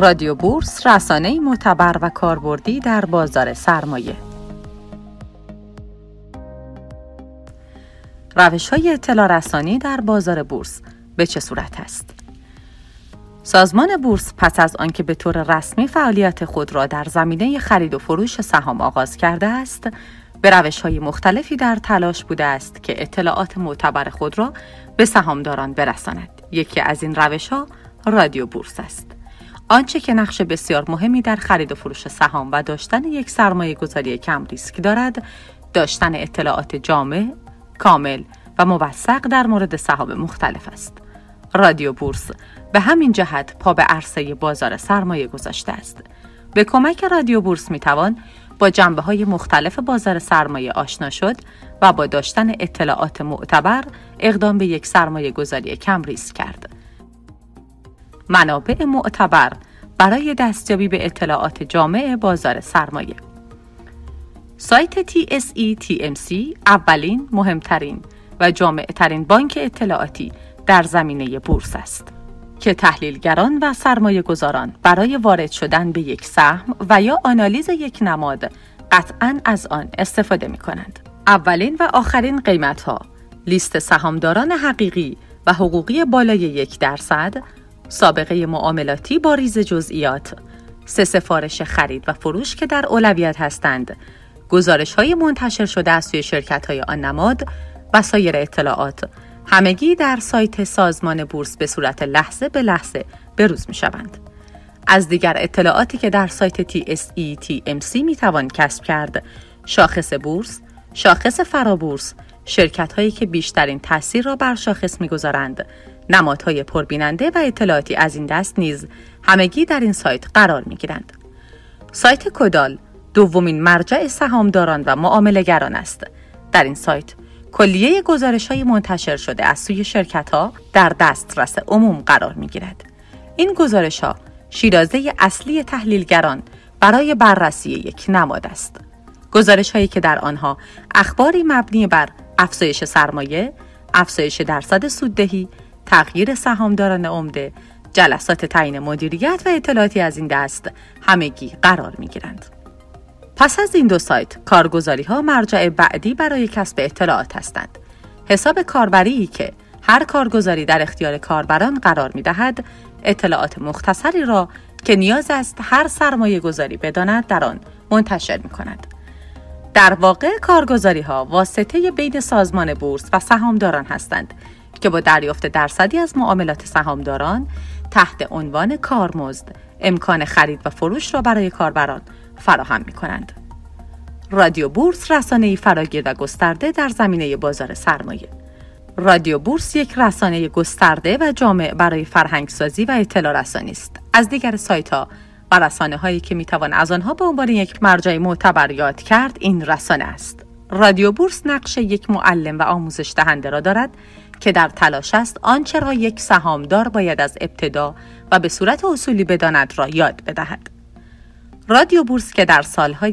رادیو بورس رسانه معتبر و کاربردی در بازار سرمایه روش های اطلاع رسانی در بازار بورس به چه صورت است؟ سازمان بورس پس از آنکه به طور رسمی فعالیت خود را در زمینه خرید و فروش سهام آغاز کرده است، به روش های مختلفی در تلاش بوده است که اطلاعات معتبر خود را به سهامداران برساند. یکی از این روش ها رادیو بورس است. آنچه که نقش بسیار مهمی در خرید و فروش سهام و داشتن یک سرمایه گذاری کم ریسک دارد، داشتن اطلاعات جامع، کامل و موثق در مورد سهام مختلف است. رادیو بورس به همین جهت پا به عرصه بازار سرمایه گذاشته است. به کمک رادیو بورس می توان با جنبه های مختلف بازار سرمایه آشنا شد و با داشتن اطلاعات معتبر اقدام به یک سرمایه گذاری کم ریسک کرد. منابع معتبر برای دستیابی به اطلاعات جامع بازار سرمایه سایت TSE TMC اولین، مهمترین و جامع ترین بانک اطلاعاتی در زمینه بورس است که تحلیلگران و سرمایه گذاران برای وارد شدن به یک سهم و یا آنالیز یک نماد قطعا از آن استفاده می کنند. اولین و آخرین قیمت ها لیست سهامداران حقیقی و حقوقی بالای یک درصد سابقه معاملاتی با ریز جزئیات، سه سفارش خرید و فروش که در اولویت هستند، گزارش های منتشر شده از سوی شرکت های آن نماد و سایر اطلاعات. همگی در سایت سازمان بورس به صورت لحظه به لحظه بروز می شوند. از دیگر اطلاعاتی که در سایت TSE TMC می توان کسب کرد، شاخص بورس، شاخص فرابورس، شرکت هایی که بیشترین تاثیر را بر شاخص می‌گذارند نمادهای پربیننده و اطلاعاتی از این دست نیز همگی در این سایت قرار می گیرند. سایت کدال دومین مرجع سهامداران و معاملهگران است. در این سایت کلیه گزارش های منتشر شده از سوی شرکت ها در دسترس عموم قرار می گیرد. این گزارش ها شیرازه اصلی تحلیلگران برای بررسی یک نماد است. گزارش هایی که در آنها اخباری مبنی بر افزایش سرمایه، افزایش درصد سوددهی، تغییر سهامداران عمده، جلسات تعیین مدیریت و اطلاعاتی از این دست همگی قرار می گیرند. پس از این دو سایت کارگزاری ها مرجع بعدی برای کسب اطلاعات هستند. حساب کاربری که هر کارگزاری در اختیار کاربران قرار می دهد اطلاعات مختصری را که نیاز است هر سرمایه گذاری بداند در آن منتشر می کند. در واقع کارگزاری ها واسطه بین سازمان بورس و سهامداران هستند که با دریافت درصدی از معاملات سهامداران تحت عنوان کارمزد امکان خرید و فروش را برای کاربران فراهم می کنند. رادیو بورس رسانه فراگیر و گسترده در زمینه بازار سرمایه. رادیو بورس یک رسانه گسترده و جامع برای فرهنگسازی و اطلاع رسانی است. از دیگر سایت ها و رسانه هایی که می توان از آنها به عنوان یک مرجع معتبر یاد کرد این رسانه است. رادیو بورس نقش یک معلم و آموزش دهنده را دارد که در تلاش است آنچه را یک سهامدار باید از ابتدا و به صورت اصولی بداند را یاد بدهد. رادیو بورس که در سالهای